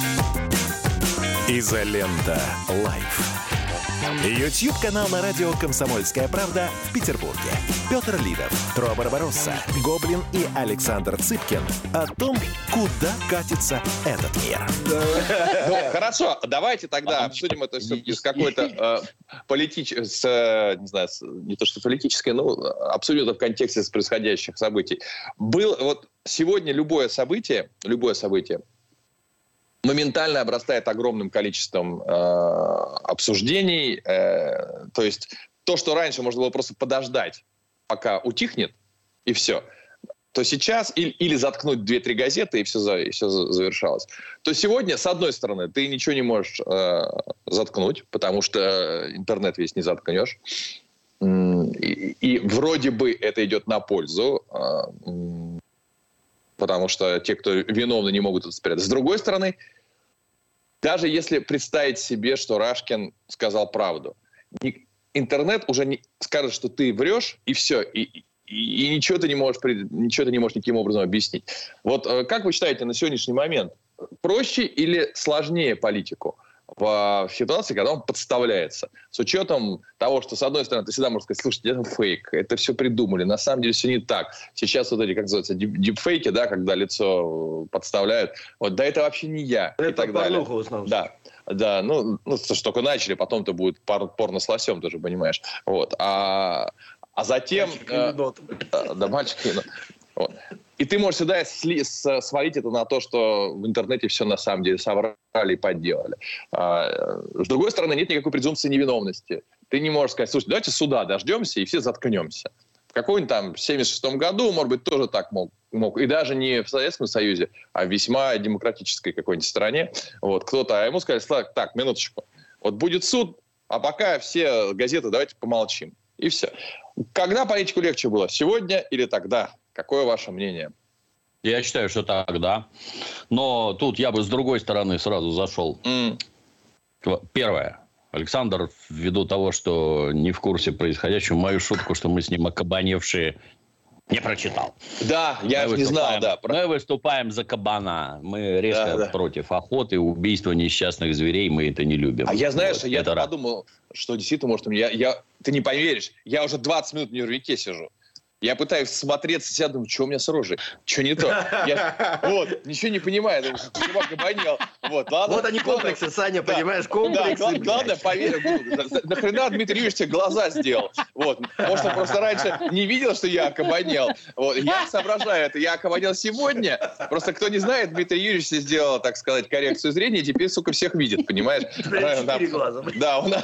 Изолента Live. YouTube-канал на радио «Комсомольская правда» в Петербурге. Петр Лидов, Тро Барбаросса, Гоблин и Александр Цыпкин о том, куда катится этот мир. Ну, хорошо, давайте тогда обсудим это все-таки с какой-то э, политической, э, не знаю, с, не то что политической, но обсудим это в контексте с происходящих событий. Был вот сегодня любое событие, любое событие моментально обрастает огромным количеством э, обсуждений. Э, то есть то, что раньше можно было просто подождать, пока утихнет, и все, то сейчас или, или заткнуть две-три газеты, и все, за, и все завершалось. То сегодня, с одной стороны, ты ничего не можешь э, заткнуть, потому что интернет весь не заткнешь. И, и вроде бы это идет на пользу, э, потому что те, кто виновны, не могут это спрятать. С другой стороны, даже если представить себе, что Рашкин сказал правду, интернет уже не скажет, что ты врешь, и все, и, и, и ничего ты не можешь, ничего ты не можешь никаким образом объяснить. Вот э, как вы считаете на сегодняшний момент, проще или сложнее политику? В, ситуации, когда он подставляется. С учетом того, что, с одной стороны, ты всегда можешь сказать, слушайте, это фейк, это все придумали, на самом деле все не так. Сейчас вот эти, как называется, дип дипфейки, да, когда лицо подставляют, вот, да это вообще не я, это и так далее. Да, да, ну, ну, что только начали, потом-то будет пор порно с лосем, тоже понимаешь. Вот, а, а затем... Э, да, мальчик вот. И ты можешь всегда сли, свалить это на то, что в интернете все на самом деле соврали и подделали. А, с другой стороны, нет никакой презумпции невиновности. Ты не можешь сказать, слушай, давайте суда дождемся и все заткнемся. В какой-нибудь там 76 году, может быть, тоже так мог, мог. И даже не в Советском Союзе, а в весьма демократической какой-нибудь стране. Вот кто-то, а ему сказали, так, минуточку, вот будет суд, а пока все газеты давайте помолчим. И все. Когда политику легче было? Сегодня или тогда? Какое ваше мнение? Я считаю, что тогда. Но тут я бы с другой стороны сразу зашел. Mm. Первое. Александр, ввиду того, что не в курсе происходящего, мою шутку, что мы с ним окабаневшие, не прочитал. Да, я мы не знал, да. Мы выступаем за кабана. Мы резко да, да. против охоты, убийства несчастных зверей. Мы это не любим. А я, знаешь, вот, я подумал, что действительно, может, я, я, ты не поверишь, я уже 20 минут в нервике сижу. Я пытаюсь смотреться себя, думаю, что у меня с рожей? Что не то? Я, вот, ничего не понимаю. Думаю, чувак обонял. Вот, ладно. Вот они комплексы, ладно, Саня, да, понимаешь, комплексы. Да, главное, главное поверь. Нахрена Дмитрий Юрьевич тебе глаза сделал? Вот. Может, он просто раньше не видел, что я окабанел. Вот. Я соображаю это. Я окабанел сегодня. Просто кто не знает, Дмитрий Юрьевич сделал, так сказать, коррекцию зрения, и теперь, сука, всех видит, понимаешь? Четыре глаза. Да, у нас...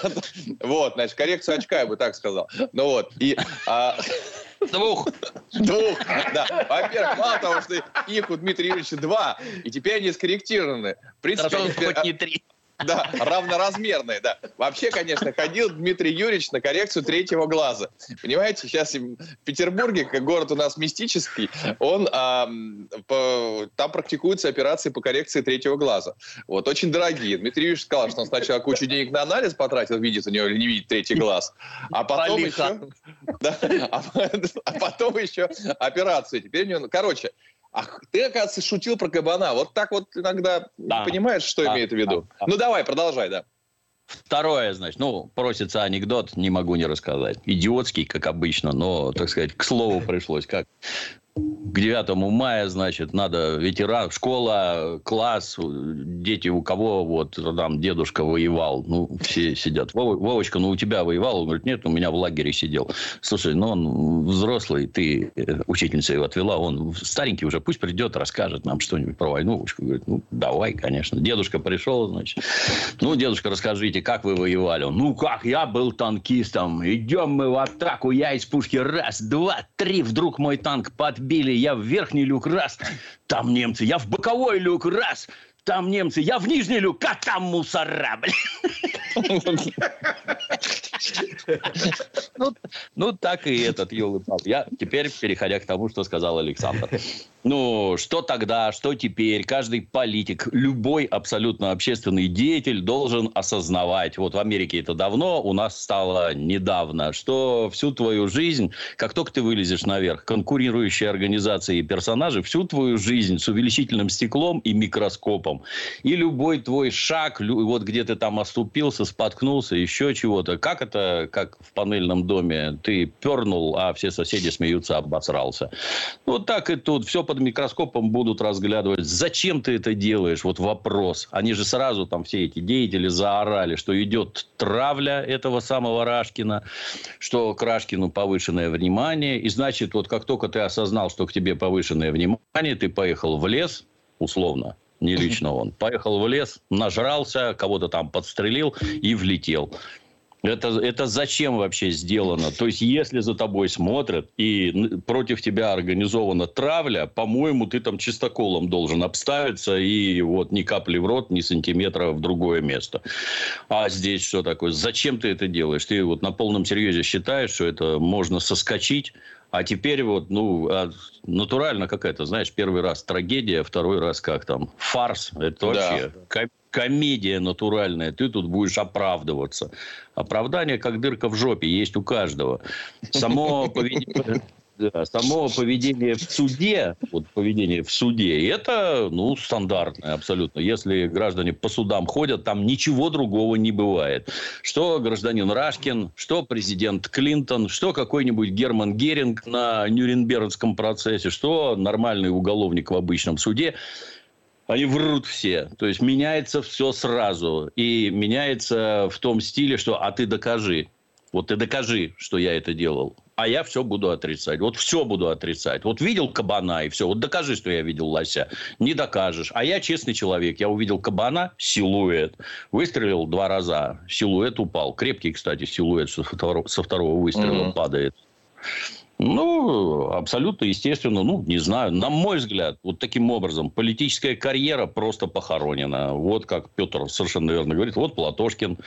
Вот, значит, коррекцию очка, я бы так сказал. Ну вот. И... А, Двух. Двух, да. Во-первых, мало того, что их у Дмитрия Юрьевича два, и теперь они скорректированы. В принципе, Хорошо, хоть не три. Да, равноразмерные, да. Вообще, конечно, ходил Дмитрий Юрьевич на коррекцию третьего глаза. Понимаете, сейчас в Петербурге, как город у нас мистический, он, а, по, там практикуются операции по коррекции третьего глаза. Вот, очень дорогие. Дмитрий Юрьевич сказал, что он сначала кучу денег на анализ потратил, видит у него или не видит третий глаз, а потом еще... Да, а, а потом еще операцию. Теперь у него... Короче, Ах, ты, оказывается, шутил про кабана. Вот так вот иногда да. понимаешь, что да. имеет в виду. Да. Ну, давай, продолжай, да. Второе, значит, ну, просится анекдот, не могу не рассказать. Идиотский, как обычно, но, так сказать, к слову пришлось. Как к 9 мая, значит, надо ветеран, школа, класс, дети у кого вот там дедушка воевал, ну, все сидят. Вовочка, ну, у тебя воевал? Он говорит, нет, у меня в лагере сидел. Слушай, ну, он взрослый, ты, э, учительница его отвела, он старенький уже, пусть придет, расскажет нам что-нибудь про войну. Вовочка говорит, ну, давай, конечно. Дедушка пришел, значит, ну, дедушка, расскажите, как вы воевали? Он, ну, как, я был танкистом, идем мы в атаку, я из пушки раз, два, три, вдруг мой танк подбил били, я в верхний люк раз, там немцы, я в боковой люк раз, там немцы, я в нижний люк, а там мусора, блин. ну, ну, так и этот, елы Я теперь, переходя к тому, что сказал Александр. Ну, что тогда, что теперь? Каждый политик, любой абсолютно общественный деятель должен осознавать. Вот в Америке это давно, у нас стало недавно, что всю твою жизнь, как только ты вылезешь наверх, конкурирующие организации и персонажи, всю твою жизнь с увеличительным стеклом и микроскопом всем. И любой твой шаг, вот где ты там оступился, споткнулся, еще чего-то. Как это, как в панельном доме, ты пернул, а все соседи смеются, обосрался. Вот так и тут. Все под микроскопом будут разглядывать. Зачем ты это делаешь? Вот вопрос. Они же сразу там все эти деятели заорали, что идет травля этого самого Рашкина, что к Рашкину повышенное внимание. И значит, вот как только ты осознал, что к тебе повышенное внимание, ты поехал в лес, условно, не лично он, поехал в лес, нажрался, кого-то там подстрелил и влетел. Это, это зачем вообще сделано? То есть, если за тобой смотрят и против тебя организована травля, по-моему, ты там чистоколом должен обставиться и вот ни капли в рот, ни сантиметра в другое место. А здесь что такое? Зачем ты это делаешь? Ты вот на полном серьезе считаешь, что это можно соскочить, а теперь вот, ну, а натурально какая-то, знаешь, первый раз трагедия, второй раз как там, фарс. Это вообще да комедия натуральная, ты тут будешь оправдываться. Оправдание, как дырка в жопе, есть у каждого. Само поведение... Да, само поведение в суде, вот поведение в суде, это, ну, стандартное абсолютно. Если граждане по судам ходят, там ничего другого не бывает. Что гражданин Рашкин, что президент Клинтон, что какой-нибудь Герман Геринг на Нюрнбергском процессе, что нормальный уголовник в обычном суде они врут все. То есть меняется все сразу. И меняется в том стиле, что «а ты докажи». Вот ты докажи, что я это делал. А я все буду отрицать. Вот все буду отрицать. Вот видел кабана и все. Вот докажи, что я видел лося. Не докажешь. А я честный человек. Я увидел кабана, силуэт. Выстрелил два раза. Силуэт упал. Крепкий, кстати, силуэт со второго, со второго выстрела mm-hmm. падает. Ну, абсолютно естественно, ну, не знаю. На мой взгляд, вот таким образом политическая карьера просто похоронена. Вот как Петр совершенно верно говорит. Вот Платошкин,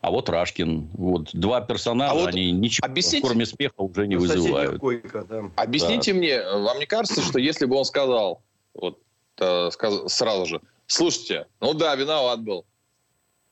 а вот Рашкин. Вот два персонажа, а вот они ничего, объясните... кроме смеха, уже не вызывают. Койка, да. Объясните да. мне, вам не кажется, что если бы он сказал, вот э, сказ... сразу же, слушайте, ну да, виноват был,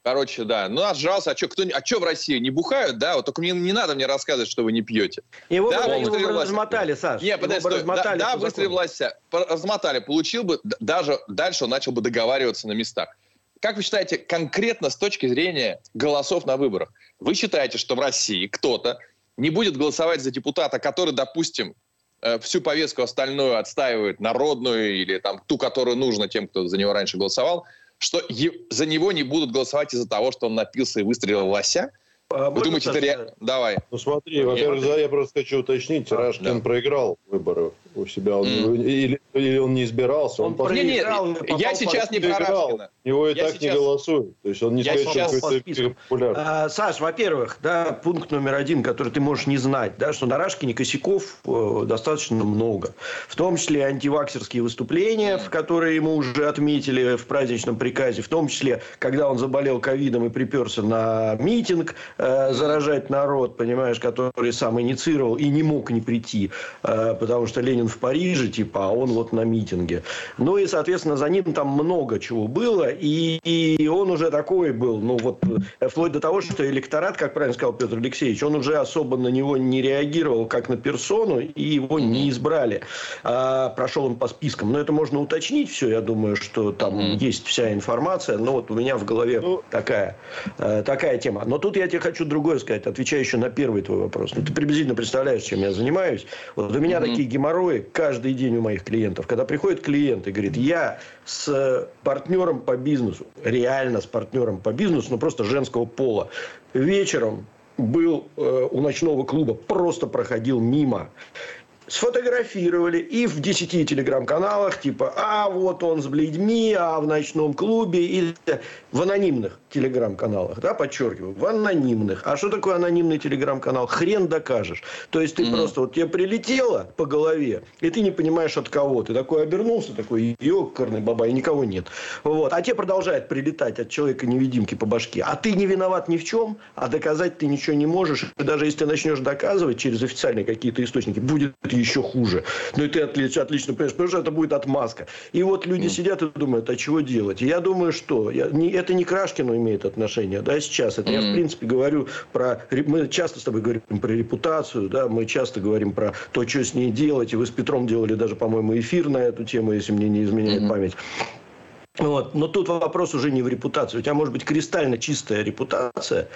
Короче, да. Ну, отжался. А что, кто, а что в России? Не бухают, да? Вот только мне не надо мне рассказывать, что вы не пьете. Его, да, бы, его бы размотали, Саш. Нет, подожди, размотали да, да выстрелил власть. Размотали. Получил бы, даже дальше он начал бы договариваться на местах. Как вы считаете, конкретно с точки зрения голосов на выборах, вы считаете, что в России кто-то не будет голосовать за депутата, который, допустим, э, всю повестку остальную отстаивает, народную или там ту, которую нужно тем, кто за него раньше голосовал, что за него не будут голосовать из-за того, что он напился и выстрелил лося? А Вы думаете, это реально? Давай. Ну смотри, во-первых, я просто хочу уточнить, а, Рашкин да. проиграл выборы у себя. Он, mm. или, или он не избирался. Он, он проиграл. Нет, нет, я сейчас не про Рашкина. Его и я так сейчас... не голосуют. То есть он не сказать, что какой-то популярный. А, Саш, во-первых, да, пункт номер один, который ты можешь не знать, да, что на Рашкине косяков э, достаточно много. В том числе антиваксерские выступления, в которые ему уже отметили в праздничном приказе. В том числе, когда он заболел ковидом и приперся на митинг э, заражать народ, понимаешь, который сам инициировал и не мог не прийти, э, потому что Ленин в Париже, типа, а он вот на митинге. Ну и, соответственно, за ним там много чего было, и, и он уже такой был, ну вот, э, вплоть до того, что электорат, как правильно сказал Петр Алексеевич, он уже особо на него не реагировал как на персону, и его не избрали. А, прошел он по спискам. Но это можно уточнить все, я думаю, что там mm-hmm. есть вся информация, но вот у меня в голове ну, такая, э, такая тема. Но тут я тебе хочу другое сказать, отвечая еще на первый твой вопрос. Ну, ты приблизительно представляешь, чем я занимаюсь. Вот у меня mm-hmm. такие геморрои каждый день у моих клиентов. Когда приходит клиент и говорит, я с партнером по бизнесу, реально с партнером по бизнесу, но просто женского пола, вечером был э, у ночного клуба, просто проходил мимо сфотографировали и в 10 телеграм-каналах, типа, а вот он с бледьми, а в ночном клубе, и в анонимных телеграм-каналах, да, подчеркиваю, в анонимных. А что такое анонимный телеграм-канал? Хрен докажешь. То есть, ты mm-hmm. просто, вот тебе прилетело по голове, и ты не понимаешь от кого. Ты такой обернулся, такой, ёкарный баба, и никого нет. Вот. А тебе продолжает прилетать от человека-невидимки по башке. А ты не виноват ни в чем, а доказать ты ничего не можешь. И даже если ты начнешь доказывать через официальные какие-то источники, будет еще хуже. Ну, и ты отлично, отлично понимаешь, потому что это будет отмазка. И вот люди сидят и думают, а чего делать? И я думаю, что я, не, это не к Рашкину имеет отношение, да, сейчас. Это я, в принципе, говорю про... Мы часто с тобой говорим про репутацию, да, мы часто говорим про то, что с ней делать. И вы с Петром делали даже, по-моему, эфир на эту тему, если мне не изменяет память. Вот. Но тут вопрос уже не в репутации. У тебя может быть кристально чистая репутация,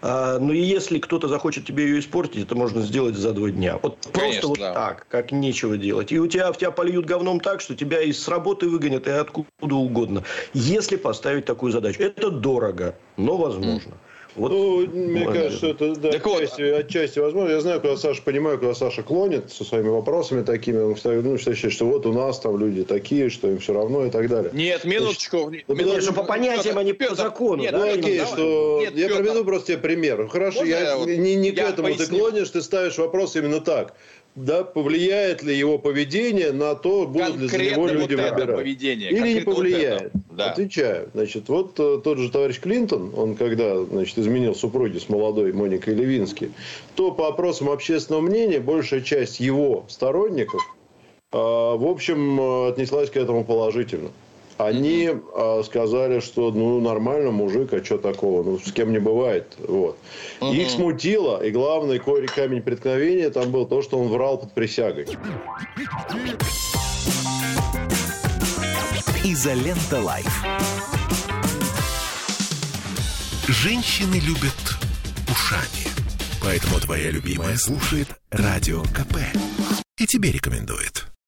а, но если кто-то захочет тебе ее испортить, это можно сделать за два дня. Вот Конечно, просто вот да. так, как нечего делать. И у тебя в тебя польют говном так, что тебя из работы выгонят и откуда угодно. Если поставить такую задачу. Это дорого, но возможно. Вот, ну, мне можно... кажется, это да, так отчасти, вот. отчасти возможно. Я знаю, куда Саша, понимаю, куда Саша клонит со своими вопросами такими. Он ну, считает, что вот у нас там люди такие, что им все равно и так далее. Нет, минуточку. Значит, ну, минуточку ну, по понятиям, а не по закону. Нет, да? ну, окей, давай. что... Нет, я Петр. приведу просто тебе пример. Хорошо, Можно я, я вот, не, не я к этому поясню. ты клонишь, ты ставишь вопрос именно так да, повлияет ли его поведение на то, будут ли за него люди вот выбирать. Поведение, Или не повлияет. Вот да. Отвечаю. Значит, вот э, тот же товарищ Клинтон, он когда значит, изменил супруги с молодой Моникой Левински, то по опросам общественного мнения большая часть его сторонников, э, в общем, э, отнеслась к этому положительно. Они mm-hmm. сказали, что ну нормально, мужик, а что такого? Ну, с кем не бывает. Вот. Mm-hmm. Их смутило, и главный корень камень преткновения там был то, что он врал под присягой. Изолента Live. Женщины любят ушами. Поэтому твоя любимая слушает Радио КП. И тебе рекомендует.